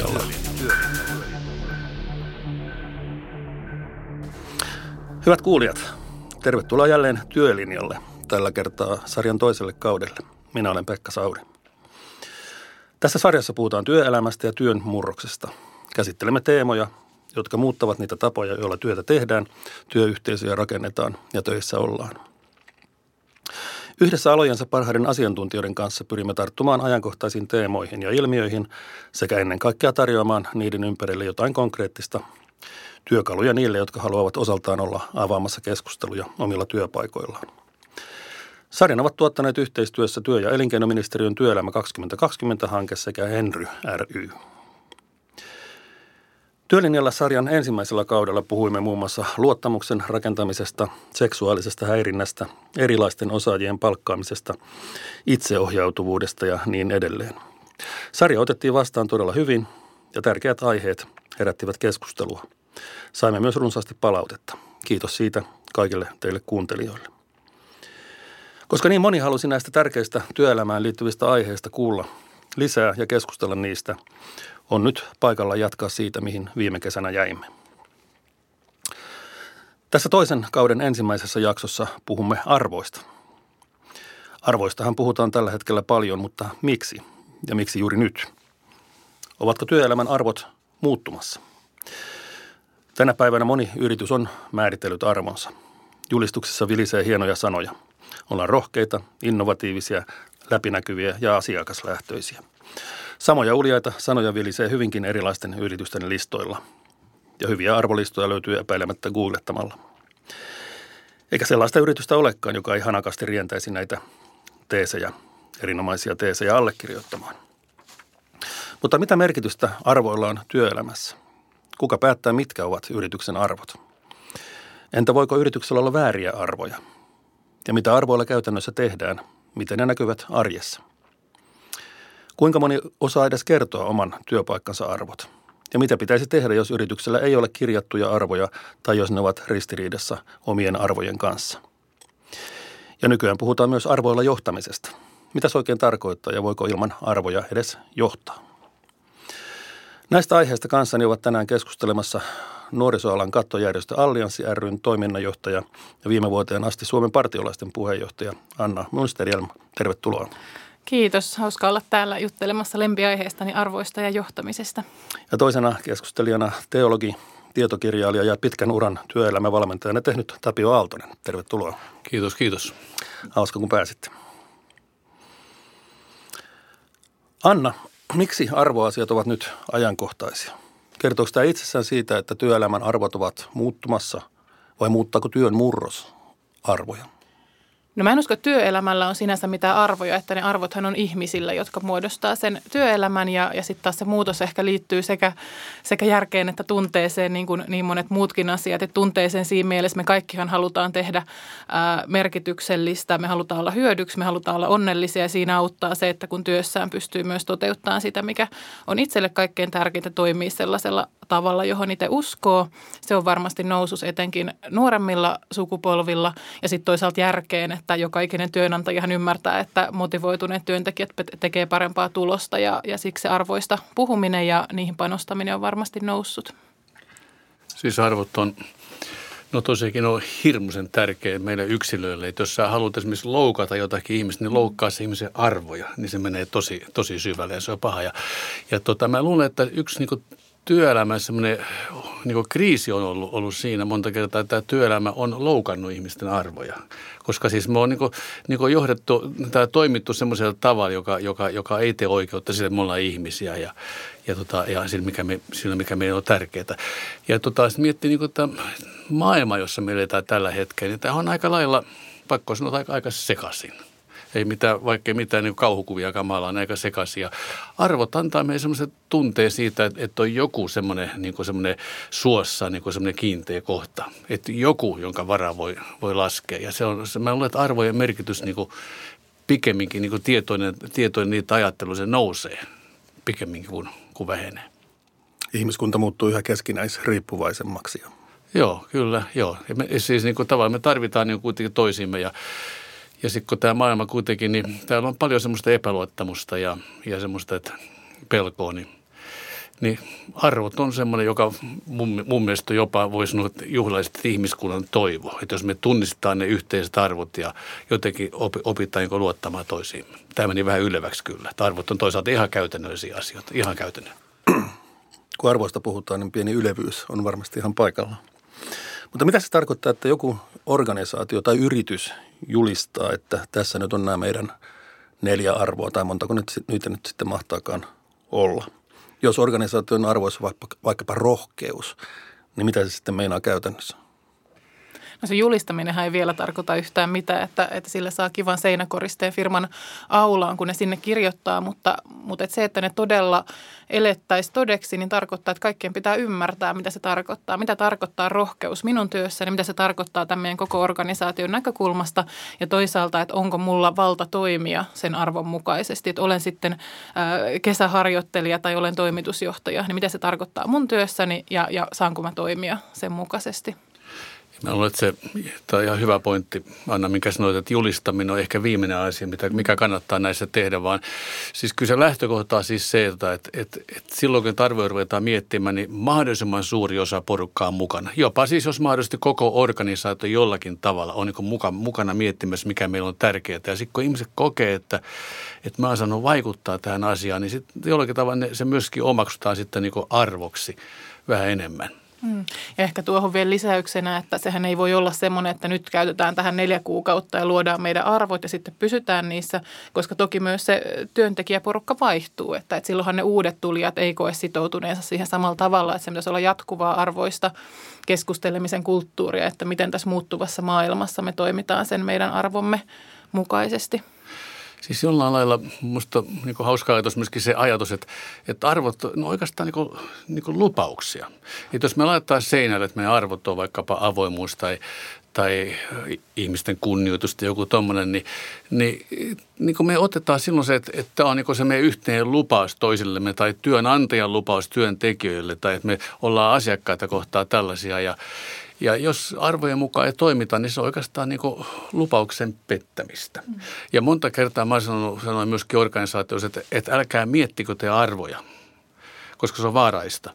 Työlinjalla. Hyvät kuulijat, tervetuloa jälleen Työlinjalle, tällä kertaa sarjan toiselle kaudelle. Minä olen Pekka Sauri. Tässä sarjassa puhutaan työelämästä ja työn murroksesta. Käsittelemme teemoja, jotka muuttavat niitä tapoja, joilla työtä tehdään, työyhteisöjä rakennetaan ja töissä ollaan. Yhdessä alojensa parhaiden asiantuntijoiden kanssa pyrimme tarttumaan ajankohtaisiin teemoihin ja ilmiöihin sekä ennen kaikkea tarjoamaan niiden ympärille jotain konkreettista työkaluja niille, jotka haluavat osaltaan olla avaamassa keskusteluja omilla työpaikoillaan. Sarjan ovat tuottaneet yhteistyössä työ- ja elinkeinoministeriön työelämä 2020-hanke sekä Henry ry. Työlinjalla sarjan ensimmäisellä kaudella puhuimme muun muassa luottamuksen rakentamisesta, seksuaalisesta häirinnästä, erilaisten osaajien palkkaamisesta, itseohjautuvuudesta ja niin edelleen. Sarja otettiin vastaan todella hyvin ja tärkeät aiheet herättivät keskustelua. Saimme myös runsaasti palautetta. Kiitos siitä kaikille teille kuuntelijoille. Koska niin moni halusi näistä tärkeistä työelämään liittyvistä aiheista kuulla lisää ja keskustella niistä, on nyt paikalla jatkaa siitä, mihin viime kesänä jäimme. Tässä toisen kauden ensimmäisessä jaksossa puhumme arvoista. Arvoistahan puhutaan tällä hetkellä paljon, mutta miksi ja miksi juuri nyt? Ovatko työelämän arvot muuttumassa? Tänä päivänä moni yritys on määritellyt arvonsa. Julistuksessa vilisee hienoja sanoja. Ollaan rohkeita, innovatiivisia, läpinäkyviä ja asiakaslähtöisiä. Samoja uljaita sanoja vilisee hyvinkin erilaisten yritysten listoilla. Ja hyviä arvolistoja löytyy epäilemättä googlettamalla. Eikä sellaista yritystä olekaan, joka ei hanakasti rientäisi näitä teesejä, erinomaisia teesejä allekirjoittamaan. Mutta mitä merkitystä arvoilla on työelämässä? Kuka päättää, mitkä ovat yrityksen arvot? Entä voiko yrityksellä olla vääriä arvoja? Ja mitä arvoilla käytännössä tehdään? Miten ne näkyvät arjessa? Kuinka moni osaa edes kertoa oman työpaikkansa arvot? Ja mitä pitäisi tehdä, jos yrityksellä ei ole kirjattuja arvoja tai jos ne ovat ristiriidassa omien arvojen kanssa? Ja nykyään puhutaan myös arvoilla johtamisesta. Mitä se oikein tarkoittaa ja voiko ilman arvoja edes johtaa? Näistä aiheista kanssani ovat tänään keskustelemassa nuorisoalan kattojärjestö Allianssi ryn toiminnanjohtaja ja viime vuoteen asti Suomen partiolaisten puheenjohtaja Anna Munsterjelm. Tervetuloa. Kiitos. Hauska olla täällä juttelemassa lempiaiheestani arvoista ja johtamisesta. Ja toisena keskustelijana teologi, tietokirjailija ja pitkän uran työelämävalmentajana tehnyt Tapio Aaltonen. Tervetuloa. Kiitos, kiitos. Hauska kun pääsitte. Anna, miksi arvoasiat ovat nyt ajankohtaisia? Kertooko tämä itsessään siitä, että työelämän arvot ovat muuttumassa vai muuttaako työn murros arvoja? No mä en usko, että työelämällä on sinänsä mitään arvoja, että ne arvothan on ihmisillä, jotka muodostaa sen työelämän ja, ja sitten taas se muutos ehkä liittyy sekä, sekä järkeen että tunteeseen, niin kuin niin monet muutkin asiat. Että tunteeseen siinä mielessä me kaikkihan halutaan tehdä ää, merkityksellistä, me halutaan olla hyödyksi, me halutaan olla onnellisia ja siinä auttaa se, että kun työssään pystyy myös toteuttamaan sitä, mikä on itselle kaikkein tärkeintä toimia sellaisella tavalla, johon itse uskoo. Se on varmasti nousus etenkin nuoremmilla sukupolvilla ja sitten toisaalta järkeen, että joka ikinen työnantajahan ymmärtää, että motivoituneet työntekijät tekee parempaa tulosta ja, ja siksi arvoista puhuminen ja niihin panostaminen on varmasti noussut. Siis arvot on, no tosiaankin on hirmuisen tärkeä meille yksilöille. Että jos sä haluat esimerkiksi loukata jotakin ihmistä, niin loukkaa se ihmisen arvoja, niin se menee tosi, tosi syvälle ja se on paha. Ja, ja tota, mä luulen, että yksi niin työelämän semmoinen niin kriisi on ollut, ollut siinä monta kertaa, että tämä työelämä on loukannut ihmisten arvoja. Koska siis me on niin kuin, niin kuin johdettu tai toimittu semmoisella tavalla, joka, joka, joka ei tee oikeutta sille, että me ollaan ihmisiä ja, ja, tota, ja sillä, mikä me, sillä, mikä meillä on tärkeää. Ja tota, sitten miettii niin kuin tämä maailma, jossa me eletään tällä hetkellä, niin tämä on aika lailla, pakko sanoa, aika, aika sekaisin – ei mitään, vaikka mitään niin kauhukuvia on aika sekaisia. Arvot antaa meille semmoisen tunteen siitä, että, että on joku semmoinen, niin kuin semmoinen suossa niin kuin semmoinen kiinteä kohta. Että joku, jonka vara voi, voi laskea. Ja se on, mä luulen, että arvojen merkitys niin kuin pikemminkin niin kuin tietoinen, tietoinen niitä ajattelu, se nousee pikemminkin kuin, kuin vähenee. Ihmiskunta muuttuu yhä keskinäisriippuvaisemmaksi. Joo, kyllä, joo. Ja me, siis niin kuin tavallaan me tarvitaan niin kuitenkin toisimme ja ja sitten kun tämä maailma kuitenkin, niin täällä on paljon semmoista epäluottamusta ja, ja semmoista että pelkoa, niin, niin arvot on semmoinen, joka mun, mun mielestä jopa voisi sanoa juhlaiset ihmiskunnan toivo. Että jos me tunnistetaan ne yhteiset arvot ja jotenkin opitaan niin luottamaan toisiin. Tämä meni vähän yleväksi kyllä. Että arvot on toisaalta ihan käytännöllisiä asioita, ihan käytännön. Kun arvoista puhutaan, niin pieni ylevyys on varmasti ihan paikalla. Mutta mitä se tarkoittaa, että joku organisaatio tai yritys julistaa, että tässä nyt on nämä meidän neljä arvoa tai montako nyt, niitä nyt sitten mahtaakaan olla – jos organisaation arvoissa vaikka, vaikkapa rohkeus, niin mitä se sitten meinaa käytännössä? No se julistaminenhan ei vielä tarkoita yhtään mitään, että, että sille saa kivan seinäkoristeen firman aulaan, kun ne sinne kirjoittaa, mutta, mutta että se, että ne todella elettäisiin todeksi, niin tarkoittaa, että kaikkien pitää ymmärtää, mitä se tarkoittaa. Mitä tarkoittaa rohkeus minun työssäni, mitä se tarkoittaa tämän meidän koko organisaation näkökulmasta ja toisaalta, että onko mulla valta toimia sen arvon mukaisesti. Että olen sitten kesäharjoittelija tai olen toimitusjohtaja, niin mitä se tarkoittaa mun työssäni ja, ja saanko mä toimia sen mukaisesti. Mä luulen, että se, tämä on ihan hyvä pointti, Anna, minkä sanoit, että julistaminen on ehkä viimeinen asia, mitä, mikä kannattaa näissä tehdä, vaan siis kyllä se lähtökohta on siis se, että, että, että, että silloin kun tarve ruvetaan miettimään, niin mahdollisimman suuri osa porukkaa on mukana. Jopa siis jos mahdollisesti koko organisaatio jollakin tavalla on niin mukana, mukana miettimässä, mikä meillä on tärkeää. Ja sitten kun ihmiset kokee, että, että mä oon saanut vaikuttaa tähän asiaan, niin sitten jollakin tavalla se myöskin omaksutaan sitten niin arvoksi vähän enemmän. Mm. Ja ehkä tuohon vielä lisäyksenä, että sehän ei voi olla semmoinen, että nyt käytetään tähän neljä kuukautta ja luodaan meidän arvot ja sitten pysytään niissä, koska toki myös se työntekijäporukka vaihtuu. Että, että silloinhan ne uudet tulijat ei koe sitoutuneensa siihen samalla tavalla, että se pitäisi olla jatkuvaa arvoista keskustelemisen kulttuuria, että miten tässä muuttuvassa maailmassa me toimitaan sen meidän arvomme mukaisesti. Siis jollain lailla minusta niin hauska ajatus myöskin se ajatus, että, että arvot no oikeastaan niin kuin, niin kuin lupauksia. Että jos me laittaa seinälle, että meidän arvot on vaikkapa avoimuus tai, tai ihmisten kunnioitus tai joku tuommoinen, niin, niin, niin kuin me otetaan silloin se, että, että on niin se meidän yhteinen lupaus toisillemme tai työnantajan lupaus työntekijöille tai että me ollaan asiakkaita kohtaa tällaisia ja, ja jos arvojen mukaan ei toimita, niin se on oikeastaan niin kuin lupauksen pettämistä. Mm. Ja monta kertaa mä sanoin, sanoin myöskin organisaatioissa, että, että älkää miettikö te arvoja, koska se on vaaraista.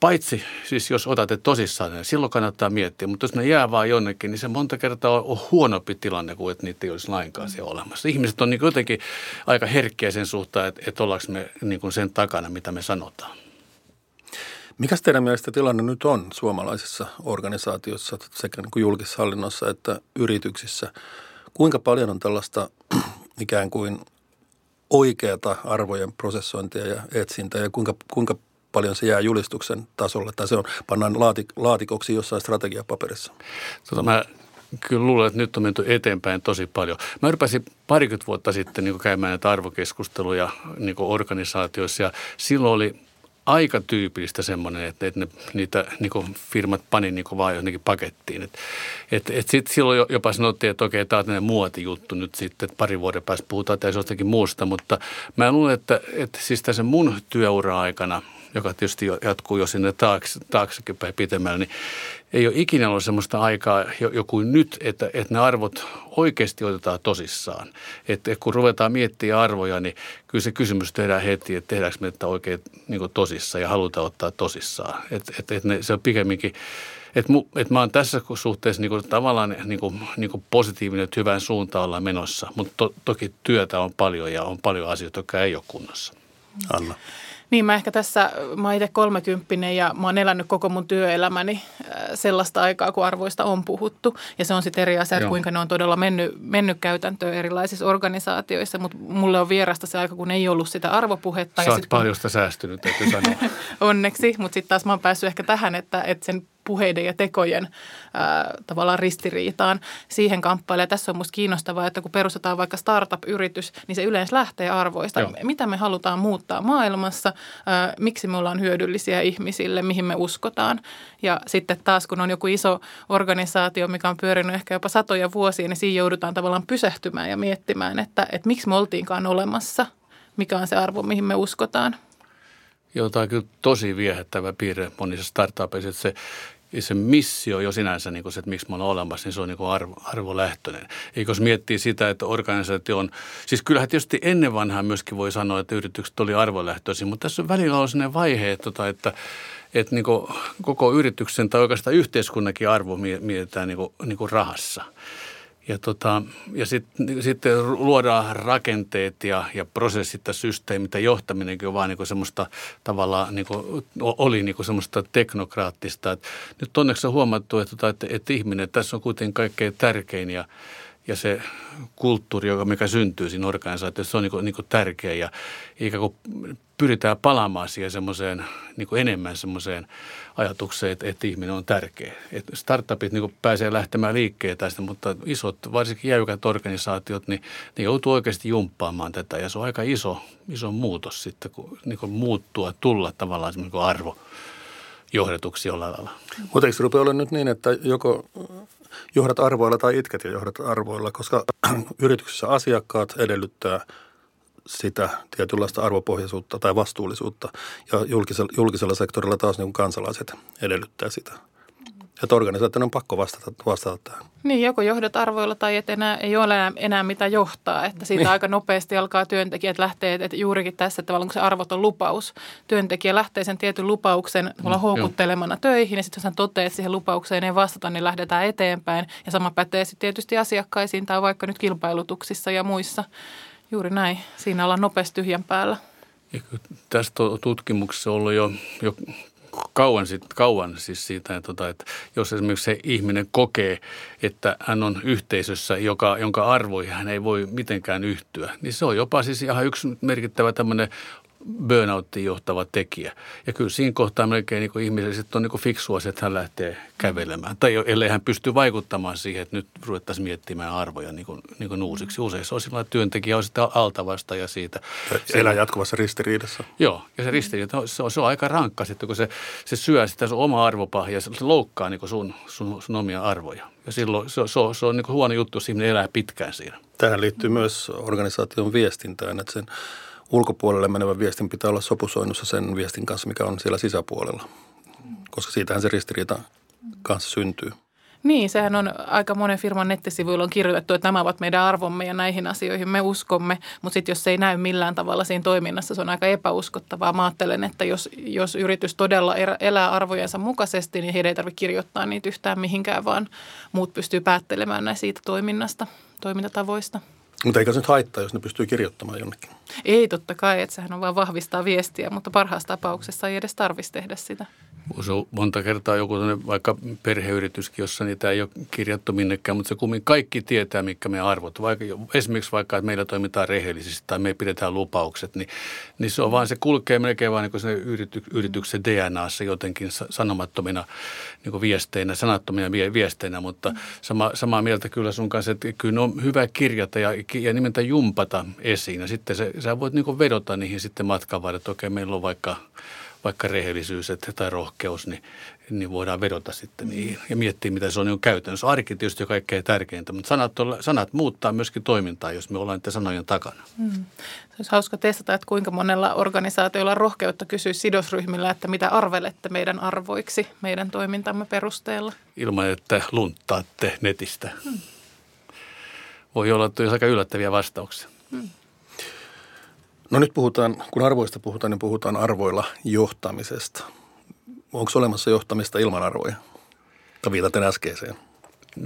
Paitsi siis jos otatte tosissaan, niin silloin kannattaa miettiä. Mutta jos ne jää vaan jonnekin, niin se monta kertaa on huonompi tilanne kuin että niitä ei olisi lainkaan siellä olemassa. Ihmiset on niin jotenkin aika herkkiä sen suhteen, että, että ollaanko me niin kuin sen takana, mitä me sanotaan. Mikä teidän mielestä tilanne nyt on suomalaisissa organisaatioissa sekä niin kuin julkishallinnossa että yrityksissä? Kuinka paljon on tällaista ikään kuin oikeata arvojen prosessointia ja etsintää ja kuinka, kuinka paljon se jää julistuksen tasolle tai se on, pannaan laati, laatikoksi jossain strategiapaperissa? Tota, mä kyllä luulen, että nyt on menty eteenpäin tosi paljon. Mä rupesin parikymmentä vuotta sitten niin käymään näitä arvokeskusteluja niin organisaatioissa ja silloin oli aika tyypillistä semmoinen, että, että ne, niitä niin firmat pani niin vaan johonkin pakettiin. Et, et, et sitten silloin jopa sanottiin, että okei, tämä on muotijuttu nyt sitten, että pari vuoden päästä puhutaan tai jostakin muusta, mutta mä luulen, että, että siis tässä mun työura-aikana – joka tietysti jatkuu jo sinne taakse, taaksekin päin pitemmällä, niin ei ole ikinä ollut sellaista aikaa joku nyt, että, että ne arvot oikeasti otetaan tosissaan. Että kun ruvetaan miettimään arvoja, niin kyllä se kysymys tehdään heti, että tehdäänkö me että oikein niin tosissaan ja halutaan ottaa tosissaan. Että et, et se on pikemminkin että et mä oon tässä suhteessa niinku, tavallaan niinku, niinku positiivinen, että hyvään suuntaan ollaan menossa, mutta to, toki työtä on paljon ja on paljon asioita, jotka ei ole kunnossa. Anna. Niin, mä ehkä tässä, mä oon itse kolmekymppinen ja mä oon elänyt koko mun työelämäni äh, sellaista aikaa, kun arvoista on puhuttu. Ja se on sitten eri asia, että kuinka ne on todella mennyt, mennyt käytäntöön erilaisissa organisaatioissa, mutta mulle on vierasta se aika, kun ei ollut sitä arvopuhetta. Sä oot paljon sitä säästynyt, täytyy sanoa. Onneksi, mutta sitten taas mä oon päässyt ehkä tähän, että, että sen puheiden ja tekojen ää, tavallaan ristiriitaan siihen kamppailemaan. Tässä on minusta kiinnostavaa, että kun perustetaan vaikka startup-yritys, niin se yleensä lähtee arvoista. Joo. Mitä me halutaan muuttaa maailmassa, ää, miksi me ollaan hyödyllisiä ihmisille, mihin me uskotaan. Ja sitten taas, kun on joku iso organisaatio, mikä on pyörinyt ehkä jopa satoja vuosia, niin siinä joudutaan tavallaan pysähtymään ja miettimään, että, että miksi me oltiinkaan olemassa, mikä on se arvo, mihin me uskotaan. Tämä on kyllä tosi viehättävä piirre monissa startupeissa, että se se missio jo sinänsä, niin kuin se, että miksi mä olen olemassa, niin se on niin kuin arvo, arvolähtöinen. Eikä jos miettii sitä, että organisaatio on, siis kyllähän tietysti ennen vanhaa myöskin voi sanoa, että yritykset oli arvolähtöisiä, mutta tässä on välillä on sellainen vaihe, että, tota, että että niin koko yrityksen tai oikeastaan yhteiskunnankin arvo mietitään niin kuin, niin kuin rahassa. Ja, tota, ja sitten sit luodaan rakenteet ja, ja prosessit ja systeemit ja johtaminenkin on vaan niin semmoista tavallaan, niin kuin, oli niin semmoista teknokraattista. Et nyt onneksi on huomattu, että, tota, että, että ihminen tässä on kuitenkin kaikkein tärkein ja, ja se kulttuuri, joka mikä syntyy siinä organisaatiossa, se on niin kuin, niin kuin tärkeä ja ikään kuin pyritään palaamaan siihen semmoiseen niin enemmän semmoiseen ajatukseen, että, että ihminen on tärkeä. Et startupit niin pääsee lähtemään liikkeen tästä, mutta isot, varsinkin jäykät organisaatiot, niin ne joutuu oikeasti jumppaamaan tätä ja se on aika iso, iso muutos sitten, kun niin muuttua, tulla tavallaan semmoinen niin arvo johdetuksi jollain lailla. Mutta eikö se rupea olla nyt niin, että joko johdat arvoilla tai itket ja johdat arvoilla, koska yrityksessä asiakkaat edellyttää sitä tietynlaista arvopohjaisuutta tai vastuullisuutta ja julkisella, julkisella sektorilla taas niin kansalaiset edellyttää sitä. Että organisaation on pakko vastata, vastata tähän. Niin, joko johdat arvoilla tai et enää, ei ole enää, enää mitä johtaa. Että siitä niin. aika nopeasti alkaa työntekijät lähteä, että juurikin tässä tavallaan kun se arvot on lupaus. Työntekijä lähtee sen tietyn lupauksen mm, houkuttelemana jo. töihin ja sitten jos hän toteaa, että siihen lupaukseen ei vastata, niin lähdetään eteenpäin. Ja sama pätee sitten tietysti asiakkaisiin tai vaikka nyt kilpailutuksissa ja muissa. Juuri näin. Siinä ollaan nopeasti tyhjän päällä. tästä on tutkimuksessa ollut jo, jo kauan, sit, kauan siis siitä, että, tota, että jos esimerkiksi se ihminen kokee, että hän on yhteisössä, joka, jonka arvoihin hän ei voi mitenkään yhtyä, niin se on jopa siis ihan yksi merkittävä tämmöinen burnouttiin johtava tekijä. Ja kyllä siinä kohtaa melkein niin ihmiselle sitten on niin fiksua että hän lähtee kävelemään. Tai ellei hän pysty vaikuttamaan siihen, että nyt ruvettaisiin miettimään arvoja niin kuin, niin kuin uusiksi. Usein se on sillä työntekijä on sitä altavasta ja siitä. Elää jatkuvassa ristiriidassa. Joo, ja se ristiriita, se on, se on aika rankka sitten, kun se, se syö sitä sun oma arvopahja ja se loukkaa niin sun, sun, sun omia arvoja. Ja silloin se, se on, se on niin huono juttu, jos ihminen elää pitkään siinä. Tähän liittyy myös organisaation viestintään, että sen – ulkopuolelle menevän viestin pitää olla sopusoinnussa sen viestin kanssa, mikä on siellä sisäpuolella, koska siitähän se ristiriita kanssa syntyy. Niin, sehän on aika monen firman nettisivuilla on kirjoitettu, että nämä ovat meidän arvomme ja näihin asioihin me uskomme, mutta sitten jos se ei näy millään tavalla siinä toiminnassa, se on aika epäuskottavaa. Mä ajattelen, että jos, jos yritys todella elää arvojensa mukaisesti, niin heidän ei tarvitse kirjoittaa niitä yhtään mihinkään, vaan muut pystyy päättelemään näistä siitä toiminnasta, toimintatavoista. Mutta eikä se nyt haittaa, jos ne pystyy kirjoittamaan jonnekin. Ei totta kai, että sehän on vaan vahvistaa viestiä, mutta parhaassa tapauksessa ei edes tarvitsisi tehdä sitä. Se on monta kertaa joku vaikka perheyrityskin, jossa niitä ei ole kirjattu minnekään, mutta se kummin kaikki tietää, mitkä me arvot. Vaikka, esimerkiksi vaikka, että meillä toimitaan rehellisesti tai me pidetään lupaukset, niin, niin se on vaan, se kulkee melkein vaan niin yrity, yrityksen DNAssa jotenkin sanomattomina niin viesteinä, sanattomina viesteinä, mutta sama, samaa mieltä kyllä sun kanssa, että kyllä on hyvä kirjata ja, ja nimeltä jumpata esiin ja sitten se, sä voit niin vedota niihin sitten matkan varrella, että okei, meillä on vaikka vaikka rehellisyys että, tai rohkeus, niin, niin voidaan vedota sitten niihin ja miettiä, mitä se on niin käytännössä. Arki tietysti on kaikkein tärkeintä, mutta sanat, sanat muuttaa myöskin toimintaa, jos me ollaan niiden sanojen takana. Hmm. Se olisi hauska testata, että kuinka monella organisaatiolla on rohkeutta kysyä sidosryhmillä, että mitä arvelette meidän arvoiksi meidän toimintamme perusteella. Ilman, että lunttaatte netistä. Hmm. Voi olla, että aika yllättäviä vastauksia. Hmm. No nyt puhutaan, kun arvoista puhutaan, niin puhutaan arvoilla johtamisesta. Onko olemassa johtamista ilman arvoja? Tai viitaten äskeiseen.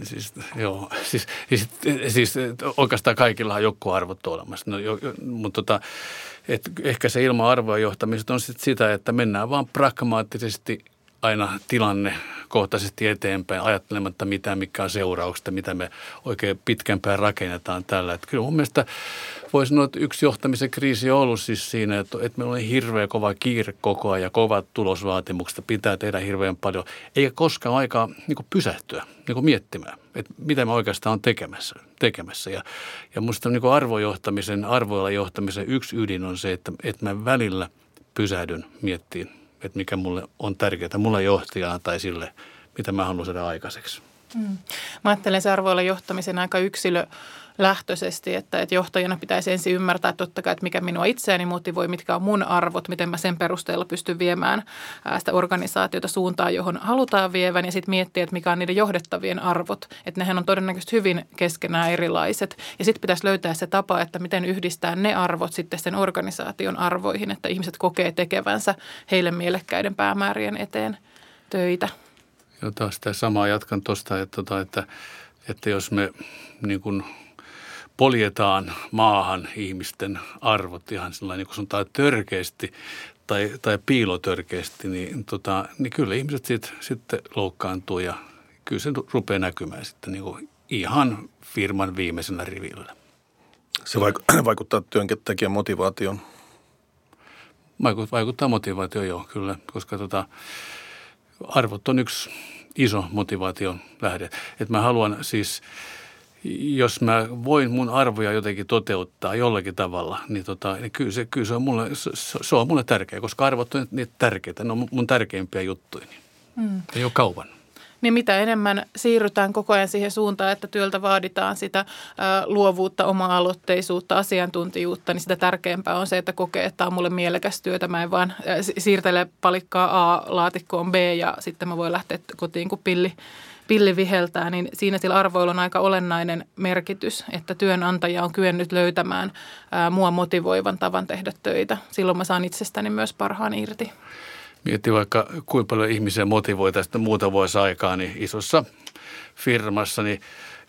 Siis, joo, siis, siis, siis oikeastaan kaikilla on joku arvot olemassa. No, jo, mutta tota, et ehkä se ilman arvoja johtamista on sit sitä, että mennään vaan pragmaattisesti aina tilanne kohtaisesti eteenpäin, ajattelematta mitä, mikä on seurauksista, mitä me oikein pitkämpään rakennetaan tällä. Että kyllä mun mielestä voi sanoa, että yksi johtamisen kriisi on ollut siis siinä, että, että meillä on hirveän kova kiire koko ajan ja kovat tulosvaatimukset, pitää tehdä hirveän paljon, eikä koskaan aikaa niin pysähtyä niin miettimään, että mitä me oikeastaan on tekemässä. tekemässä. Ja, ja minusta niin arvojohtamisen, arvoilla johtamisen yksi ydin on se, että, että mä välillä pysähdyn miettiin, että mikä mulle on tärkeää, mulle johtajana tai sille, mitä mä haluan saada aikaiseksi. Mm. Mä ajattelen se arvoilla johtamisen aika yksilö lähtöisesti, että, että johtajana pitäisi ensin ymmärtää totta kai, että mikä minua itseäni motivoi, mitkä on mun arvot, miten mä sen perusteella pystyn viemään sitä organisaatiota suuntaan, johon halutaan vievän ja sitten miettiä, että mikä on niiden johdettavien arvot. Että nehän on todennäköisesti hyvin keskenään erilaiset ja sitten pitäisi löytää se tapa, että miten yhdistää ne arvot sitten sen organisaation arvoihin, että ihmiset kokee tekevänsä heille mielekkäiden päämäärien eteen töitä. Ja taas sitä samaa jatkan tuosta, että, tota, että, että jos me niin kuin poljetaan maahan ihmisten arvot ihan sellainen, niin kuin sanotaan törkeästi tai, tai piilotörkeästi, niin, tota, niin kyllä ihmiset sit, sitten loukkaantuu ja kyllä se rupeaa näkymään sitten niin kuin ihan firman viimeisenä rivillä. Se vaikuttaa työntekijän motivaation. Vaikuttaa motivaatio, joo, kyllä, koska tota, arvot on yksi iso motivaation lähde. Että mä haluan siis, jos mä voin mun arvoja jotenkin toteuttaa jollakin tavalla, niin, tota, niin kyllä, se, kyllä se, on mulle, se, se on mulle tärkeä, koska arvot on niitä tärkeitä. Ne on mun tärkeimpiä juttuja. Niin. Mm. Ei ole kaupan niin mitä enemmän siirrytään koko ajan siihen suuntaan, että työltä vaaditaan sitä luovuutta, oma-aloitteisuutta, asiantuntijuutta, niin sitä tärkeämpää on se, että kokee, että tämä on mulle mielekäs työtä. Mä en vaan siirtele palikkaa A-laatikkoon B ja sitten mä voin lähteä kotiin kuin pilli pilli viheltää, niin siinä sillä arvoilla on aika olennainen merkitys, että työnantaja on kyennyt löytämään ää, mua motivoivan tavan tehdä töitä. Silloin mä saan itsestäni myös parhaan irti. Mietti vaikka kuinka paljon ihmisiä motivoi tästä muuta vuosi aikaa, niin isossa firmassa niin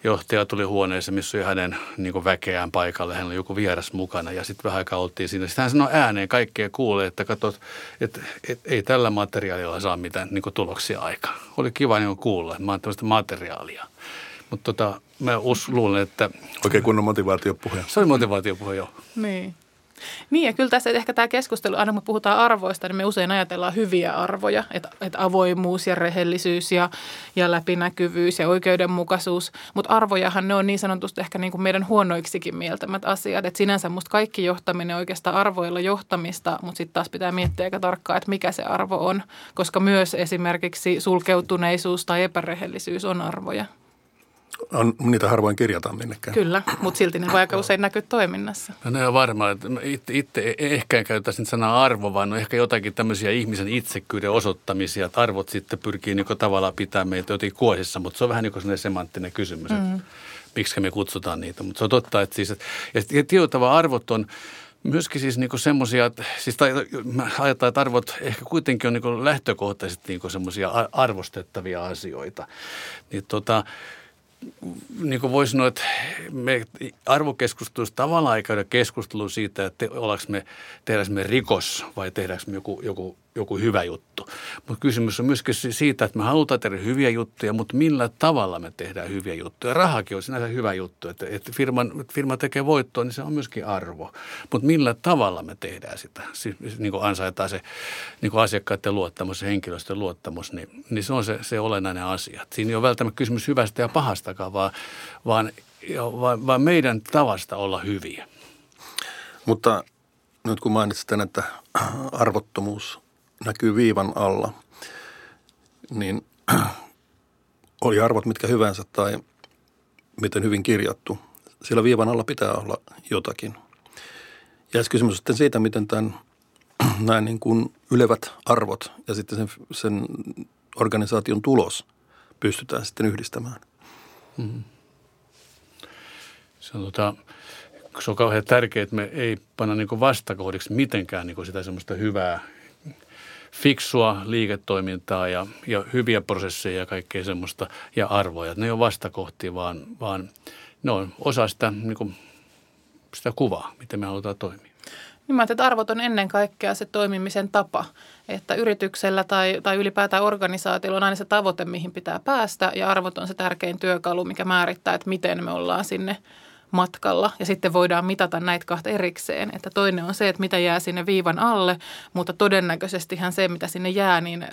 johtaja tuli huoneeseen, missä oli hänen niin väkeään paikalle. Hänellä oli joku vieras mukana ja sitten vähän aikaa oltiin siinä. Sitten hän sanoi ääneen kaikkea kuulee, että katsot, että, että ei tällä materiaalilla saa mitään niin tuloksia aikaan. Oli kiva niin kuulla, että mä oon tämmöistä materiaalia. Mutta tota, mä us, luulen, että... Oikein kunnon motivaatiopuhe. Se oli motivaatiopuhe, joo. Niin. Niin ja kyllä tässä ehkä tämä keskustelu, aina kun puhutaan arvoista, niin me usein ajatellaan hyviä arvoja, että, että avoimuus ja rehellisyys ja, ja läpinäkyvyys ja oikeudenmukaisuus. Mutta arvojahan ne on niin sanotusti ehkä niin kuin meidän huonoiksikin mieltämät asiat. Että sinänsä musta kaikki johtaminen oikeastaan arvoilla johtamista, mutta sitten taas pitää miettiä aika tarkkaan, että mikä se arvo on. Koska myös esimerkiksi sulkeutuneisuus tai epärehellisyys on arvoja. On, niitä harvoin kirjataan minnekään. Kyllä, mutta silti ne voi aika usein näkyä toiminnassa. No ne on varmaan, että itse, itse ehkä en käytä sanaa arvo, vaan on ehkä jotakin tämmöisiä ihmisen itsekyyden osoittamisia, että arvot sitten pyrkii niin tavallaan pitää meitä jotenkin kuosissa, mutta se on vähän niin kuin semanttinen kysymys, mm. että miksi me kutsutaan niitä. Mutta se on totta, että siis, että, ja tietyllä arvot on, myöskin siis niinku semmoisia, siis tai, mä ajattelen, että arvot ehkä kuitenkin on niinku lähtökohtaisesti niinku semmoisia arvostettavia asioita. Niin tota, niin kuin voisi sanoa, että me arvokeskustelussa tavallaan ei käydä keskustelua siitä, että ollaanko me, tehdäänkö me rikos vai tehdäänkö me joku, joku joku hyvä juttu. Mutta kysymys on myöskin siitä, että me halutaan tehdä hyviä juttuja, mutta millä tavalla me tehdään hyviä juttuja. Rahakin on sinänsä hyvä juttu, että, että firman, firma tekee voittoa, niin se on myöskin arvo. Mutta millä tavalla me tehdään sitä, siis, niin kuin ansaitaan se niin kuin asiakkaiden luottamus ja henkilöstön luottamus, niin, niin se on se, se olennainen asia. Siinä ei ole välttämättä kysymys hyvästä ja pahastakaan, vaan, vaan, vaan, vaan meidän tavasta olla hyviä. Mutta nyt kun mainitsit tämän, että arvottomuus näkyy viivan alla, niin oli arvot mitkä hyvänsä tai miten hyvin kirjattu, siellä viivan alla pitää olla jotakin. Ja kysymys sitten siitä, miten tämän, näin niin kuin ylevät arvot ja sitten sen, sen organisaation tulos pystytään sitten yhdistämään. Mm-hmm. Se on, tota, se on kauhean tärkeää, että me ei panna niin vastakohdiksi mitenkään niin sitä semmoista hyvää fiksua liiketoimintaa ja, ja hyviä prosesseja ja kaikkea semmoista ja arvoja. Ne ei ole vastakohtia, vaan, vaan ne on osa sitä, niin kuin, sitä kuvaa, miten me halutaan toimia. Niin mä että arvot on ennen kaikkea se toimimisen tapa, että yrityksellä tai, tai ylipäätään organisaatiolla on aina se tavoite, mihin pitää päästä ja arvot on se tärkein työkalu, mikä määrittää, että miten me ollaan sinne – matkalla ja sitten voidaan mitata näitä kahta erikseen. Että toinen on se, että mitä jää sinne viivan alle, mutta todennäköisestihän se, mitä sinne jää, niin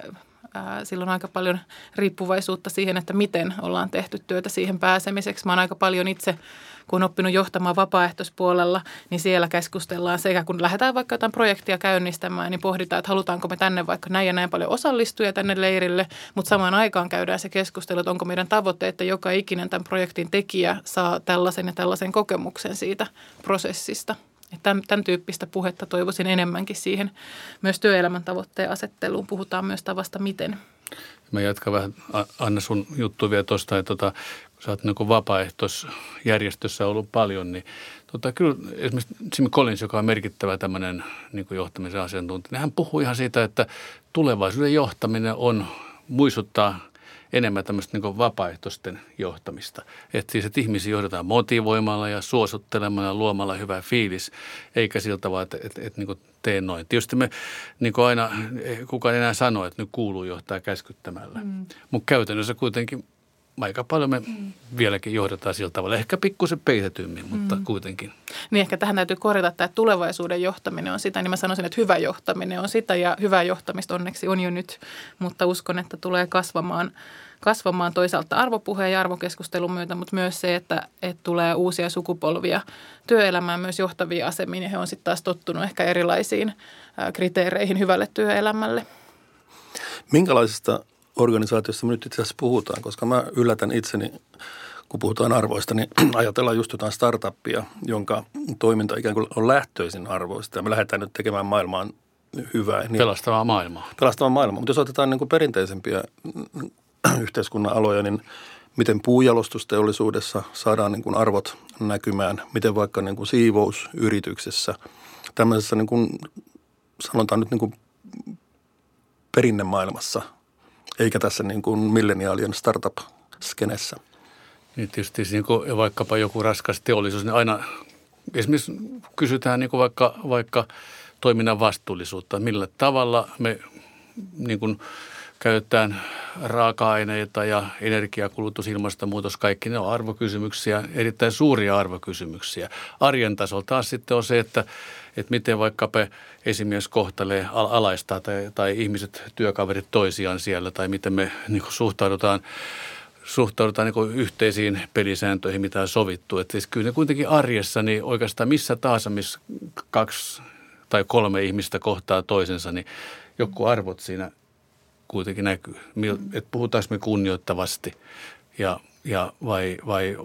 silloin aika paljon riippuvaisuutta siihen, että miten ollaan tehty työtä siihen pääsemiseksi. Mä oon aika paljon itse kun on oppinut johtamaan vapaaehtoispuolella, niin siellä keskustellaan sekä kun lähdetään vaikka jotain projektia käynnistämään, niin pohditaan, että halutaanko me tänne vaikka näin ja näin paljon osallistujia tänne leirille, mutta samaan aikaan käydään se keskustelu, että onko meidän tavoite, että joka ikinen tämän projektin tekijä saa tällaisen ja tällaisen kokemuksen siitä prosessista. Että tämän, tämän tyyppistä puhetta toivoisin enemmänkin siihen myös työelämän tavoitteen asetteluun. Puhutaan myös tavasta miten. Mä jatkan vähän, Anna sun juttu vielä tuosta, että tota, sä oot niin vapaaehtoisjärjestössä ollut paljon, niin tota, kyllä esimerkiksi Jim Collins, joka on merkittävä tämmöinen niin johtamisen asiantuntija, niin hän puhuu ihan siitä, että tulevaisuuden johtaminen on muistuttaa – enemmän tämmöistä niin vapaaehtoisten johtamista. Että siis, että ihmisiä johdetaan motivoimalla ja suosittelemalla, luomalla hyvä fiilis, eikä siltä vaan, että, että, että niin tee noin. Tietysti me niin aina, kukaan enää sanoo, että nyt kuuluu johtaa käskyttämällä. Mm. Mutta käytännössä kuitenkin aika paljon me mm. vieläkin johdetaan sillä tavalla. Ehkä pikkusen peitetymmin, mutta mm. kuitenkin. Niin ehkä tähän täytyy korjata, että tulevaisuuden johtaminen on sitä, niin mä sanoisin, että hyvä johtaminen on sitä ja hyvää johtamista onneksi on jo nyt, mutta uskon, että tulee kasvamaan kasvamaan toisaalta arvopuheen ja arvokeskustelun myötä, mutta myös se, että, että tulee uusia sukupolvia työelämään myös johtavia asemiin ja he on sitten taas tottunut ehkä erilaisiin kriteereihin hyvälle työelämälle. Minkälaisesta organisaatiosta me nyt itse asiassa puhutaan, koska mä yllätän itseni, kun puhutaan arvoista, niin ajatellaan just jotain startuppia, jonka toiminta ikään kuin on lähtöisin arvoista ja me lähdetään nyt tekemään maailmaan hyvää. Niin, pelastavaa maailmaa. Pelastavaa maailmaa. Mutta jos otetaan niin kuin perinteisempiä yhteiskunnan aloja, niin miten puujalostusteollisuudessa saadaan niin kuin arvot näkymään, miten vaikka niin kuin siivousyrityksessä, tämmöisessä niin kuin, sanotaan nyt niin kuin perinnemaailmassa, eikä tässä niin kuin milleniaalien startup-skenessä. Niin tietysti niin kuin vaikkapa joku raskas teollisuus, niin aina esimerkiksi kysytään niin kuin vaikka, vaikka toiminnan vastuullisuutta, millä tavalla me niin kuin – käytetään raaka-aineita ja energiakulutus, ilmastonmuutos, kaikki ne on arvokysymyksiä, erittäin suuria arvokysymyksiä. Arjen tasolla taas sitten on se, että, että miten vaikkapa esimies kohtelee alaista tai, tai ihmiset, työkaverit toisiaan siellä tai miten me niin suhtaudutaan suhtaudutaan niin yhteisiin pelisääntöihin, mitä on sovittu. Että siis kyllä ne kuitenkin arjessa, niin oikeastaan missä tahansa, missä kaksi tai kolme ihmistä kohtaa toisensa, niin joku arvot siinä kuitenkin näkyy. Että puhutaanko me kunnioittavasti ja, ja vai, vai,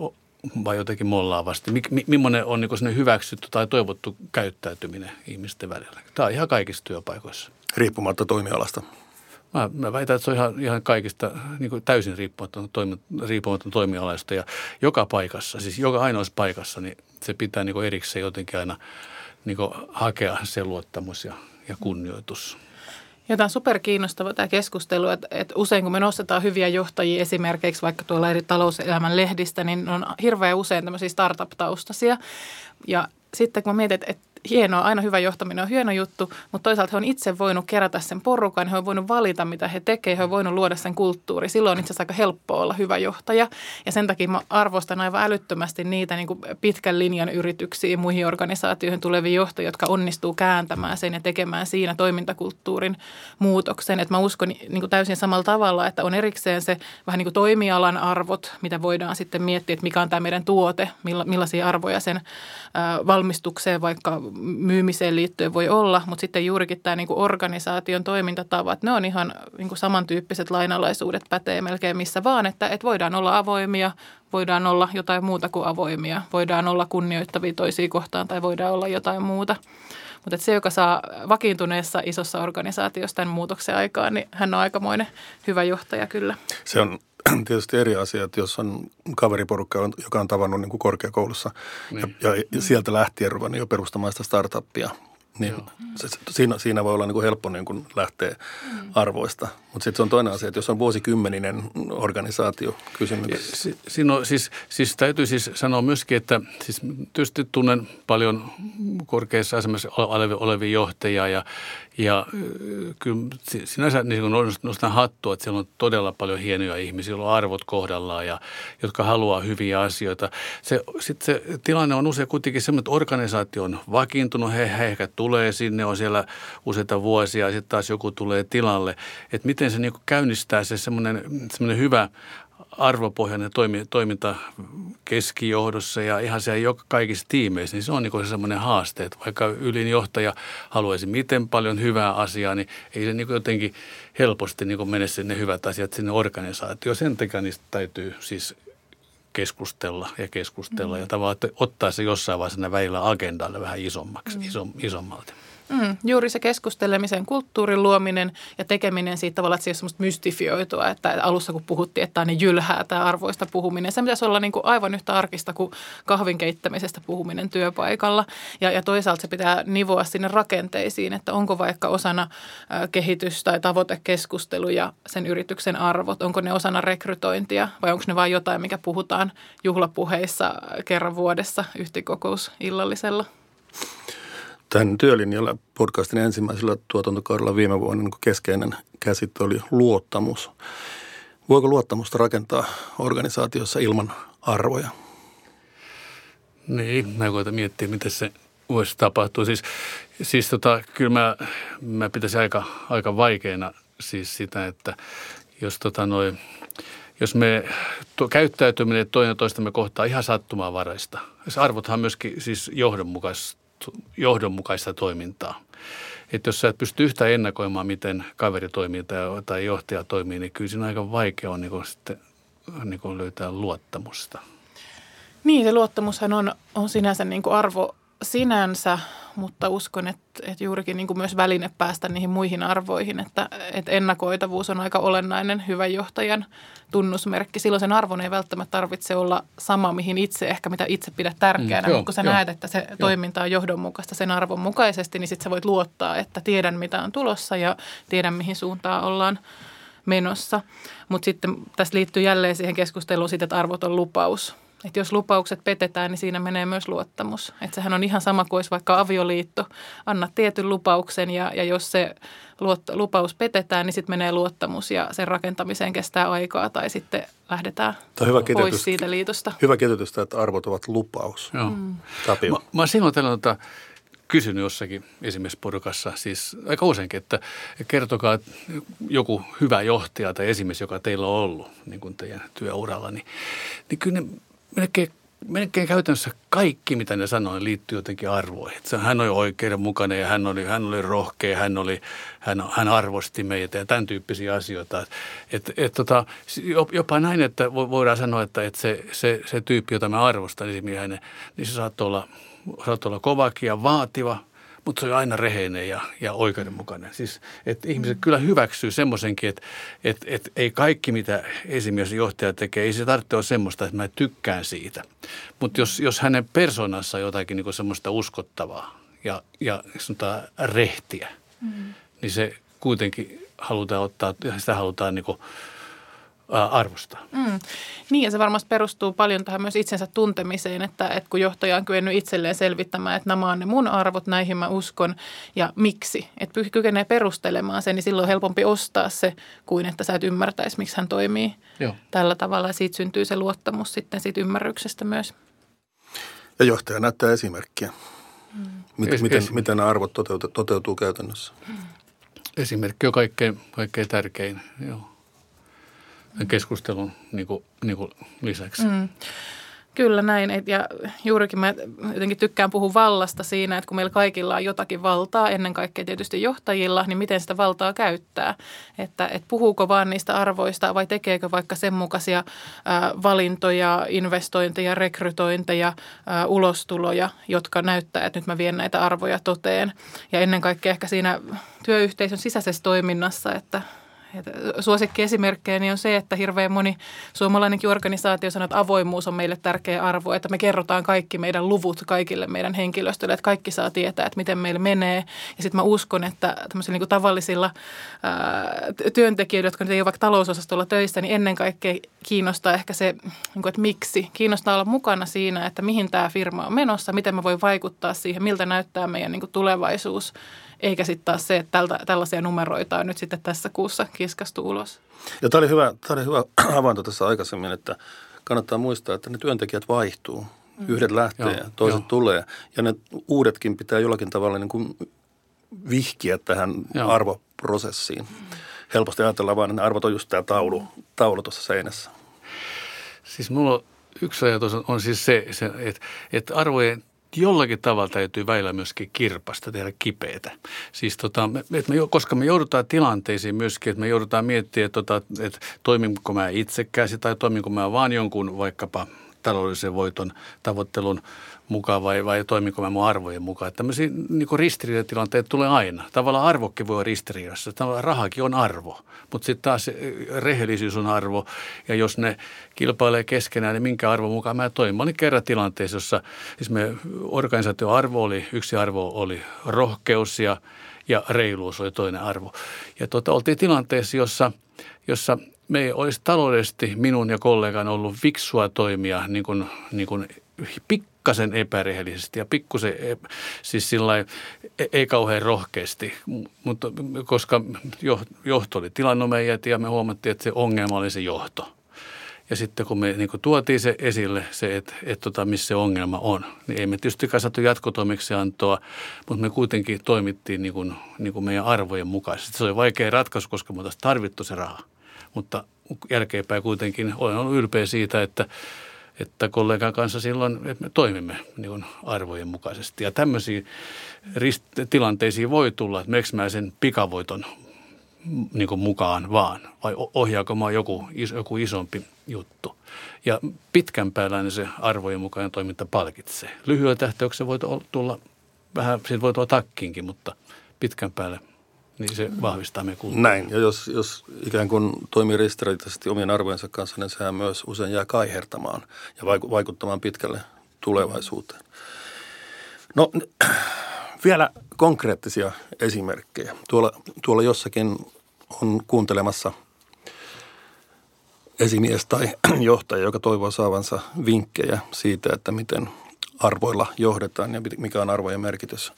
vai jotenkin mollaavasti. Mik, mi, millainen on niin hyväksytty tai toivottu käyttäytyminen ihmisten välillä? Tämä on ihan kaikissa työpaikoissa. Riippumatta toimialasta. Mä, mä väitän, että se on ihan, ihan kaikista niin kuin täysin riippumaton, toimi, riippumaton toimialaista ja joka paikassa, siis joka ainoassa paikassa, niin se pitää niin kuin erikseen jotenkin aina niin kuin hakea se luottamus ja, ja kunnioitus. Ja tämä on superkiinnostava tämä keskustelu, että, että usein kun me nostetaan hyviä johtajia esimerkiksi vaikka tuolla eri talouselämän lehdistä, niin on hirveän usein tämmöisiä startup-taustaisia. Ja sitten kun mä mietin, että, että hienoa, aina hyvä johtaminen on hieno juttu, mutta toisaalta he on itse voinut kerätä sen porukan, he on voinut valita, mitä he tekevät, he on voinut luoda sen kulttuuri. Silloin on itse asiassa aika helppoa olla hyvä johtaja. Ja sen takia mä arvostan aivan älyttömästi niitä niin kuin pitkän linjan yrityksiä muihin organisaatioihin tulevia johtajia, jotka onnistuu kääntämään sen ja tekemään siinä toimintakulttuurin muutoksen. Et mä uskon niin kuin täysin samalla tavalla, että on erikseen se vähän niin kuin toimialan arvot, mitä voidaan sitten miettiä, että mikä on tämä meidän tuote, millaisia arvoja sen valmistukseen vaikka myymiseen liittyen voi olla, mutta sitten juurikin tämä niin kuin organisaation toimintatavat, ne on ihan niin kuin samantyyppiset lainalaisuudet pätee melkein missä vaan, että, että voidaan olla avoimia, voidaan olla jotain muuta kuin avoimia, voidaan olla kunnioittavia toisia kohtaan tai voidaan olla jotain muuta. Mutta se, joka saa vakiintuneessa isossa organisaatiossa tämän muutoksen aikaan, niin hän on aikamoinen hyvä johtaja kyllä. Se on tietysti eri asia, että jos on kaveriporukka, joka on tavannut niin kuin korkeakoulussa niin. ja, ja sieltä lähtien ruvennut jo perustamaan sitä startuppia, niin se, siinä, siinä voi olla niin kuin helppo niin kuin lähteä mm. arvoista. Mutta sitten se on toinen asia, että jos on vuosikymmeninen organisaatio kysymyksessä. Si, siinä on, siis, siis täytyy siis sanoa myöskin, että siis tietysti tunnen paljon korkeassa asemassa olevia johtajia ja, ja kyllä sinänsä niin nostan hattua, että siellä on todella paljon hienoja ihmisiä, joilla on arvot kohdallaan ja jotka haluaa hyviä asioita. Se, sitten se tilanne on usein kuitenkin semmoinen, että organisaatio on vakiintunut, he, he ehkä tulee sinne, on siellä useita vuosia ja sitten taas joku tulee tilalle. Että miten se niin käynnistää se semmoinen, semmoinen hyvä arvopohjainen toimi, toiminta keskijohdossa ja ihan siellä joka kaikissa tiimeissä, niin se on niin se semmoinen haaste, että vaikka ylinjohtaja haluaisi miten paljon hyvää asiaa, niin ei se niin jotenkin helposti niin mene sinne hyvät asiat sinne organisaatioon. Sen takia niistä täytyy siis keskustella ja keskustella mm. ja tavallaan ottaa se jossain vaiheessa välillä agendalle vähän isommaksi, mm. isom, isommalti. Mm, juuri se keskustelemisen kulttuurin luominen ja tekeminen siitä tavalla, että se semmoista mystifioitua, että alussa kun puhuttiin, että on niin jylhää tämä arvoista puhuminen, se pitäisi olla niin kuin aivan yhtä arkista kuin kahvin keittämisestä puhuminen työpaikalla. Ja, ja toisaalta se pitää nivoa sinne rakenteisiin, että onko vaikka osana kehitys- tai tavoitekeskusteluja sen yrityksen arvot, onko ne osana rekrytointia vai onko ne vain jotain, mikä puhutaan juhlapuheissa kerran vuodessa yhtikokousillallisella. Tämän työlinjalla podcastin ensimmäisellä tuotantokaudella viime vuonna niin keskeinen käsite oli luottamus. Voiko luottamusta rakentaa organisaatiossa ilman arvoja? Niin, mä koitan miettiä, miten se voisi tapahtua. Siis, siis tota, kyllä mä, mä pitäisin aika, aika vaikeana siis sitä, että jos, tota noi, jos me to, käyttäytyminen toinen toistamme kohtaa ihan sattumanvaraista. Se arvothan myöskin siis johdonmukaista johdonmukaista toimintaa. Että jos sä et pysty yhtä ennakoimaan, miten kaveri toimii tai, tai johtaja toimii, niin kyllä siinä aika vaikea on niin kuin sitten niin kuin löytää luottamusta. Niin, se luottamushan on, on sinänsä niin kuin arvo sinänsä, mutta uskon, että, että juurikin niin kuin myös väline päästä niihin muihin arvoihin, että, että ennakoitavuus on aika olennainen hyvän johtajan tunnusmerkki. Silloin sen arvon ei välttämättä tarvitse olla sama, mihin itse ehkä mitä itse pidät tärkeänä, mm, mutta kun sä joo. näet, että se joo. toiminta on johdonmukaista sen arvon mukaisesti, niin sitten sä voit luottaa, että tiedän mitä on tulossa ja tiedän mihin suuntaan ollaan menossa. Mutta sitten tässä liittyy jälleen siihen keskusteluun siitä, että arvot on lupaus – että jos lupaukset petetään, niin siinä menee myös luottamus. Että sehän on ihan sama kuin vaikka avioliitto. Anna tietyn lupauksen ja, ja jos se luot, lupaus petetään, niin sitten menee luottamus ja sen rakentamiseen kestää aikaa tai sitten lähdetään hyvä pois siitä liitosta. Hyvä kiteytystä, että arvot ovat lupaus. Joo. Mm. Tapio. Mä, mä silloin tota, kysynyt jossakin esimerkiksi porukassa, siis aika useinkin, että kertokaa joku hyvä johtaja tai esimies, joka teillä on ollut niin kuin teidän työuralla, niin, niin kyllä ne melkein, melkein käytännössä kaikki, mitä ne sanoi, liittyy jotenkin arvoihin. Hän oli oikeudenmukainen ja hän oli, hän oli rohkea, hän, oli, hän, hän arvosti meitä ja tämän tyyppisiä asioita. Et, et, tota, jopa näin, että voidaan sanoa, että, että se, se, se tyyppi, jota mä arvostan niin se saattoi olla, saattoi olla kovakin ja vaativa – mutta se on aina reheinen ja, ja oikeudenmukainen. Siis, että ihmiset kyllä hyväksyy semmoisenkin, että että että ei kaikki, mitä esimies johtaja tekee, ei se tarvitse olla semmoista, että mä tykkään siitä. Mutta jos, jos hänen persoonassa on jotakin niin semmoista uskottavaa ja, ja sanotaan rehtiä, mm. niin se kuitenkin halutaan ottaa, sitä halutaan niin kuin – arvostaa. Mm. Niin ja se varmasti perustuu paljon tähän myös itsensä tuntemiseen, että, että kun johtaja on kyennyt itselleen selvittämään, että nämä on ne mun arvot, näihin mä uskon ja miksi. Että kykenee perustelemaan sen, niin silloin on helpompi ostaa se kuin että sä et ymmärtäisi, miksi hän toimii Joo. tällä tavalla. Ja siitä syntyy se luottamus sitten siitä ymmärryksestä myös. Ja johtaja näyttää esimerkkiä. Mm. Miten, es, miten, es, miten nämä arvot toteutuu, toteutuu käytännössä? Mm. Esimerkki on kaikkein, kaikkein tärkein, joo keskustelun niin kuin, niin kuin lisäksi. Mm. Kyllä näin. Et ja juurikin mä jotenkin tykkään puhua vallasta siinä, että kun meillä kaikilla on jotakin valtaa, ennen kaikkea tietysti johtajilla, niin miten sitä valtaa käyttää. Että, että puhuuko vaan niistä arvoista vai tekeekö vaikka sen mukaisia ää, valintoja, investointeja, rekrytointeja, ää, ulostuloja, jotka näyttää, että nyt mä vien näitä arvoja toteen. Ja ennen kaikkea ehkä siinä työyhteisön sisäisessä toiminnassa, että Suosikkiesimerkkejä niin on se, että hirveän moni suomalainenkin organisaatio sanoo, että avoimuus on meille tärkeä arvo, että me kerrotaan kaikki meidän luvut kaikille meidän henkilöstölle, että kaikki saa tietää, että miten meillä menee. Ja sitten mä uskon, että tämmöisillä niin tavallisilla ää, työntekijöillä, jotka nyt ei ole vaikka talousosastolla töissä, niin ennen kaikkea kiinnostaa ehkä se, niin kuin, että miksi. Kiinnostaa olla mukana siinä, että mihin tämä firma on menossa, miten me voi vaikuttaa siihen, miltä näyttää meidän niin kuin tulevaisuus eikä sitten taas se, että tältä, tällaisia numeroita on nyt sitten tässä kuussa kiskastu ulos. Ja tämä oli hyvä, tämä oli hyvä havainto tässä aikaisemmin, että kannattaa muistaa, että ne työntekijät vaihtuu. Mm. Yhdet lähtee Joo, ja toiset jo. tulee. Ja ne uudetkin pitää jollakin tavalla niin kuin vihkiä tähän Joo. arvoprosessiin. Mm. Helposti ajatellaan vain, että ne arvot on just tämä taulu, taulu tuossa seinässä. Siis mulla on yksi ajatus on, on siis se, se että, että arvojen jollakin tavalla täytyy väillä myöskin kirpasta, tehdä kipeätä. Siis tota, me, koska me joudutaan tilanteisiin myöskin, että me joudutaan miettimään, että, tota, että toiminko mä itsekäsi tai toiminko mä vaan jonkun vaikkapa taloudellisen voiton tavoittelun mukaan vai, vai toimiko mä mun arvojen mukaan. Että tämmöisiä niin ristiriidatilanteet tulee aina. Tavallaan arvokin voi olla ristiriidassa. Tavallaan rahakin on arvo, mutta sitten taas rehellisyys on arvo. Ja jos ne kilpailee keskenään, niin minkä arvo mukaan mä toimin. Mä olin kerran tilanteessa, jossa siis me arvo oli, yksi arvo oli rohkeus ja, ja reiluus oli toinen arvo. Ja tuota, oltiin tilanteessa, jossa, jossa me olisi taloudellisesti minun ja kollegan ollut fiksua toimia niin kuin, niin kuin pikkasen epärehellisesti ja pikkusen, e, siis sillä e, ei kauhean rohkeasti, mutta koska johto oli tilannut meidät ja me huomattiin, että se ongelma oli se johto. Ja sitten kun me niin tuotiin se esille, se, että, että tota, missä se ongelma on, niin ei me tietysti saatu jatkotoimeksiantoa, mutta me kuitenkin toimittiin niin kuin, niin kuin meidän arvojen mukaisesti. Se oli vaikea ratkaisu, koska me oltaisiin tarvittu se raha. Mutta jälkeenpäin kuitenkin olen ollut ylpeä siitä, että että kollegan kanssa silloin että me toimimme niin arvojen mukaisesti. Ja tämmöisiä rist- tilanteisiin voi tulla, että miksi mä sen pikavoiton niin kuin mukaan vaan, vai ohjaako mä joku, joku isompi juttu. Ja pitkän päällä niin se arvojen mukainen toiminta palkitsee. Lyhyellä tähtäyksellä voi tulla vähän, siitä voi tulla takkiinkin, mutta pitkän päälle niin se vahvistaa meidän kulttuuria. Näin, ja jos, jos ikään kuin toimii ristiriitaisesti omien arvojensa kanssa, niin sehän myös usein jää kaihertamaan ja vaikuttamaan pitkälle tulevaisuuteen. No vielä konkreettisia esimerkkejä. Tuolla, tuolla jossakin on kuuntelemassa esimies tai johtaja, joka toivoo saavansa vinkkejä siitä, että miten arvoilla johdetaan ja mikä on arvojen merkitys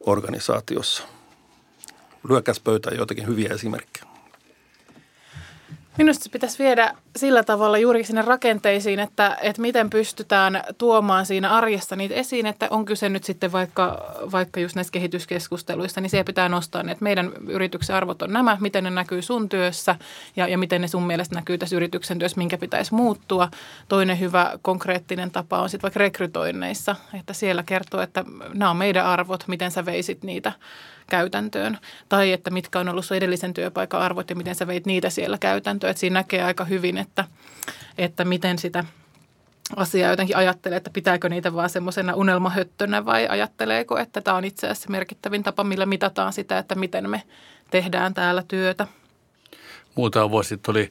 organisaatiossa – lyökäs pöytään joitakin hyviä esimerkkejä. Minusta se pitäisi viedä sillä tavalla juuri sinne rakenteisiin, että, että miten pystytään tuomaan siinä arjessa niitä esiin, että on kyse nyt sitten vaikka, vaikka just näistä kehityskeskusteluista, niin siellä pitää nostaa ne, että meidän yrityksen arvot on nämä, miten ne näkyy sun työssä ja, ja miten ne sun mielestä näkyy tässä yrityksen työssä, minkä pitäisi muuttua. Toinen hyvä konkreettinen tapa on sitten vaikka rekrytoinneissa, että siellä kertoo, että nämä on meidän arvot, miten sä veisit niitä käytäntöön. Tai että mitkä on ollut sun edellisen työpaikan arvot ja miten sä veit niitä siellä käytäntöön. Että siinä näkee aika hyvin, että, että miten sitä asiaa jotenkin ajattelee, että pitääkö niitä vaan semmoisena unelmahöttönä vai ajatteleeko, että tämä on itse asiassa merkittävin tapa, millä mitataan sitä, että miten me tehdään täällä työtä. Muutama vuosi sitten oli,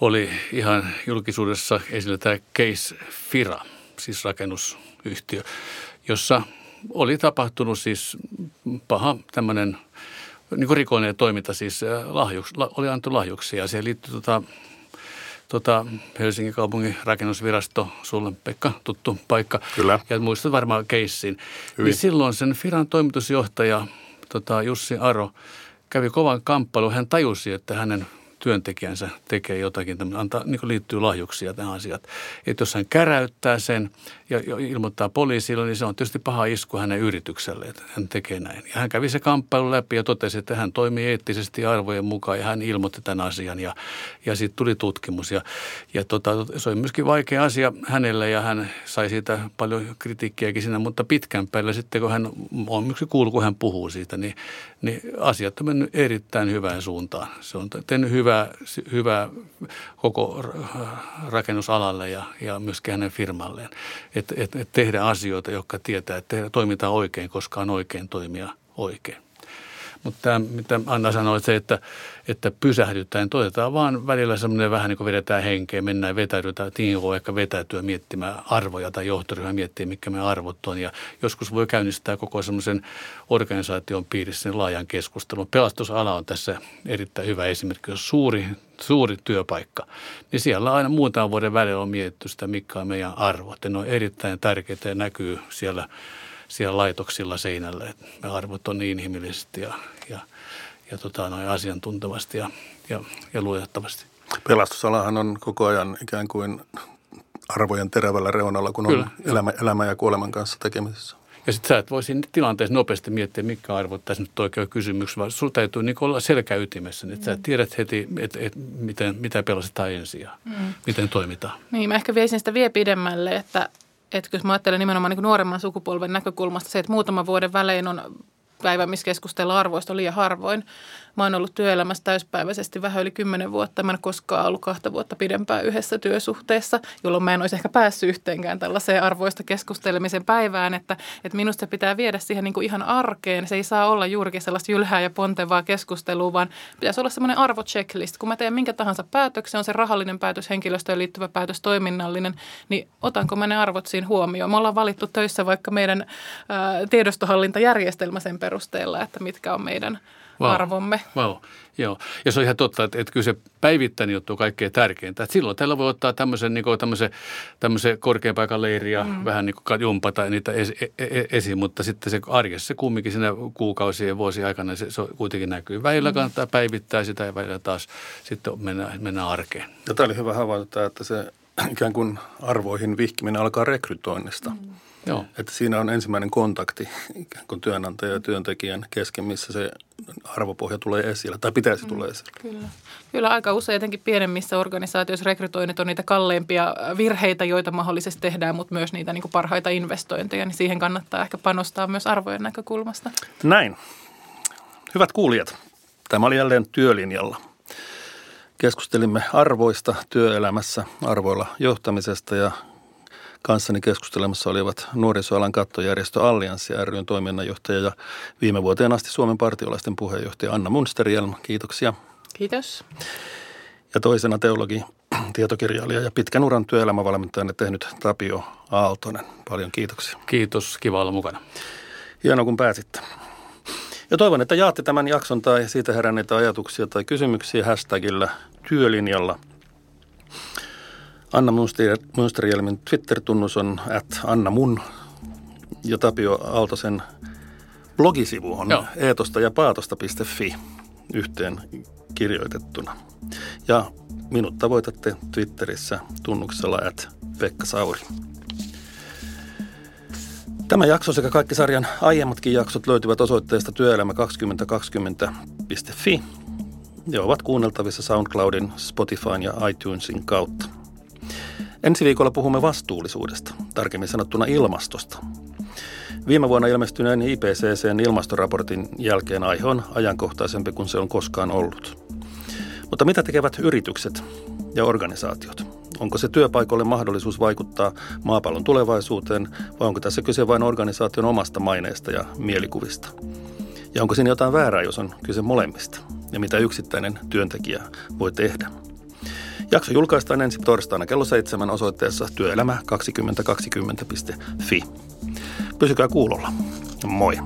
oli ihan julkisuudessa esillä tämä Case Fira, siis rakennusyhtiö, jossa oli tapahtunut siis paha tämmöinen niin kuin rikollinen toiminta, siis äh, lahjuks, oli annettu lahjuksia. Siihen liittyy tota, tota Helsingin kaupungin rakennusvirasto, sulle Pekka, tuttu paikka. Kyllä. Ja muistat varmaan keissin. Niin silloin sen Firan toimitusjohtaja tota Jussi Aro kävi kovan kamppailun. Hän tajusi, että hänen työntekijänsä tekee jotakin, antaa, niin liittyy lahjuksia tähän asiaan. Että jos hän käräyttää sen ja ilmoittaa poliisille, niin se on tietysti paha isku hänen yritykselle, että hän tekee näin. Ja hän kävi se kamppailu läpi ja totesi, että hän toimii eettisesti arvojen mukaan ja hän ilmoitti tämän asian ja, ja sitten tuli tutkimus. Ja, ja tota, se oli myöskin vaikea asia hänelle ja hän sai siitä paljon kritiikkiäkin siinä, mutta pitkän päällä sitten kun hän on myöskin kuullut, kun hän puhuu siitä, niin, niin asiat on mennyt erittäin hyvään suuntaan. Se on tehnyt hyvää, hyvää koko rakennusalalle ja, ja myöskin hänen firmalleen. Et että et, et tehdä asioita, jotka tietää, että toimitaan oikein, koska on oikein toimia oikein. Mutta tämä, mitä Anna sanoi, että se, että, että pysähdytään, todetaan vaan välillä semmoinen vähän niin kuin vedetään henkeä, mennään vetäydytään, voi ehkä vetäytyä miettimään arvoja tai johtoryhmä miettiä, mikä me arvot on. Ja joskus voi käynnistää koko semmoisen organisaation piirissä sen laajan keskustelun. Pelastusala on tässä erittäin hyvä esimerkki, jos suuri, suuri työpaikka, niin siellä aina muutaman vuoden välillä on mietitty sitä, mikä on meidän arvot. Ja ne on erittäin tärkeitä ja näkyy siellä – siellä laitoksilla seinällä. Että me arvot on niin inhimillisesti ja, ja, ja tota, noin asiantuntevasti ja, ja, ja luotettavasti. Pelastusalahan on koko ajan ikään kuin arvojen terävällä reunalla, kun Kyllä, on elämä, elämä ja kuoleman kanssa tekemisessä. Ja sitten sä et voi siinä tilanteessa nopeasti miettiä, mikä arvo tässä nyt oikein kysymys, vaan sulla täytyy niin olla selkäytimessä, niin että mm. sä tiedät heti, että et, miten, mitä pelastetaan ensin ja mm. miten toimitaan. Niin, mä ehkä veisin sitä vielä pidemmälle, että, että jos mä ajattelen nimenomaan niin nuoremman sukupolven näkökulmasta se, että muutaman vuoden välein on päivä, missä keskustellaan arvoista liian harvoin. Mä oon ollut työelämässä täyspäiväisesti vähän yli kymmenen vuotta. Mä en koskaan ollut kahta vuotta pidempään yhdessä työsuhteessa, jolloin mä en olisi ehkä päässyt yhteenkään tällaiseen arvoista keskustelemisen päivään. Että, että minusta se pitää viedä siihen niin kuin ihan arkeen. Se ei saa olla juurikin sellaista jylhää ja pontevaa keskustelua, vaan pitäisi olla semmoinen arvo-checklist. Kun mä teen minkä tahansa päätöksen, on se rahallinen päätös, henkilöstöön liittyvä päätös, toiminnallinen, niin otanko mä ne arvot siinä huomioon? Me ollaan valittu töissä vaikka meidän ää, tiedostohallintajärjestelmä sen perusteella, että mitkä on meidän – wow. arvomme. Wow. Joo, ja se on ihan totta, että, että kyllä se päivittäinen juttu on kaikkein tärkeintä. Että silloin tällä voi ottaa tämmöisen, niin kuin, tämmöisen, tämmöisen korkean paikan leiria, mm. vähän niin kuin jumpata niitä esi, e, e, esiin, mutta sitten se arjessa se kumminkin siinä kuukausien ja vuosien aikana se, se kuitenkin näkyy. Välillä mm. kannattaa päivittää sitä ja välillä taas sitten mennään, mennään arkeen. Ja tämä oli hyvä havaita, että se ikään kuin arvoihin vihkiminen alkaa rekrytoinnista. Mm. Joo. Että siinä on ensimmäinen kontakti ikään kuin työnantaja ja työntekijän kesken, missä se arvopohja tulee esille tai pitäisi mm, tulla esille. Kyllä. kyllä aika usein jotenkin pienemmissä organisaatioissa rekrytoinnit on niitä kalleimpia virheitä, joita mahdollisesti tehdään, mutta myös niitä niin kuin parhaita investointeja, niin siihen kannattaa ehkä panostaa myös arvojen näkökulmasta. Näin. Hyvät kuulijat, tämä oli jälleen työlinjalla. Keskustelimme arvoista työelämässä, arvoilla johtamisesta ja kanssani keskustelemassa olivat nuorisoalan kattojärjestö Allianssi ryn toiminnanjohtaja ja viime vuoteen asti Suomen partiolaisten puheenjohtaja Anna Munsterjelm. Kiitoksia. Kiitos. Ja toisena teologi, tietokirjailija ja pitkän uran työelämävalmentajana tehnyt Tapio Aaltonen. Paljon kiitoksia. Kiitos, kiva olla mukana. Hienoa kun pääsitte. Ja toivon, että jaatte tämän jakson tai siitä heränneitä ajatuksia tai kysymyksiä hashtagillä työlinjalla – Anna Munsterjelmin Twitter-tunnus on at Anna Mun ja Tapio Aaltosen blogisivu on Joo. eetosta ja paatosta.fi yhteen kirjoitettuna. Ja minut tavoitatte Twitterissä tunnuksella at Pekka Sauri. Tämä jakso sekä kaikki sarjan aiemmatkin jaksot löytyvät osoitteesta työelämä2020.fi ja ovat kuunneltavissa SoundCloudin, Spotifyn ja iTunesin kautta. Ensi viikolla puhumme vastuullisuudesta, tarkemmin sanottuna ilmastosta. Viime vuonna ilmestyneen IPCCn ilmastoraportin jälkeen aihe on ajankohtaisempi kuin se on koskaan ollut. Mutta mitä tekevät yritykset ja organisaatiot? Onko se työpaikoille mahdollisuus vaikuttaa maapallon tulevaisuuteen vai onko tässä kyse vain organisaation omasta maineesta ja mielikuvista? Ja onko siinä jotain väärää, jos on kyse molemmista? Ja mitä yksittäinen työntekijä voi tehdä? Jakso julkaistaan ensi torstaina kello 7 osoitteessa työelämä2020.fi. Pysykää kuulolla. Moi!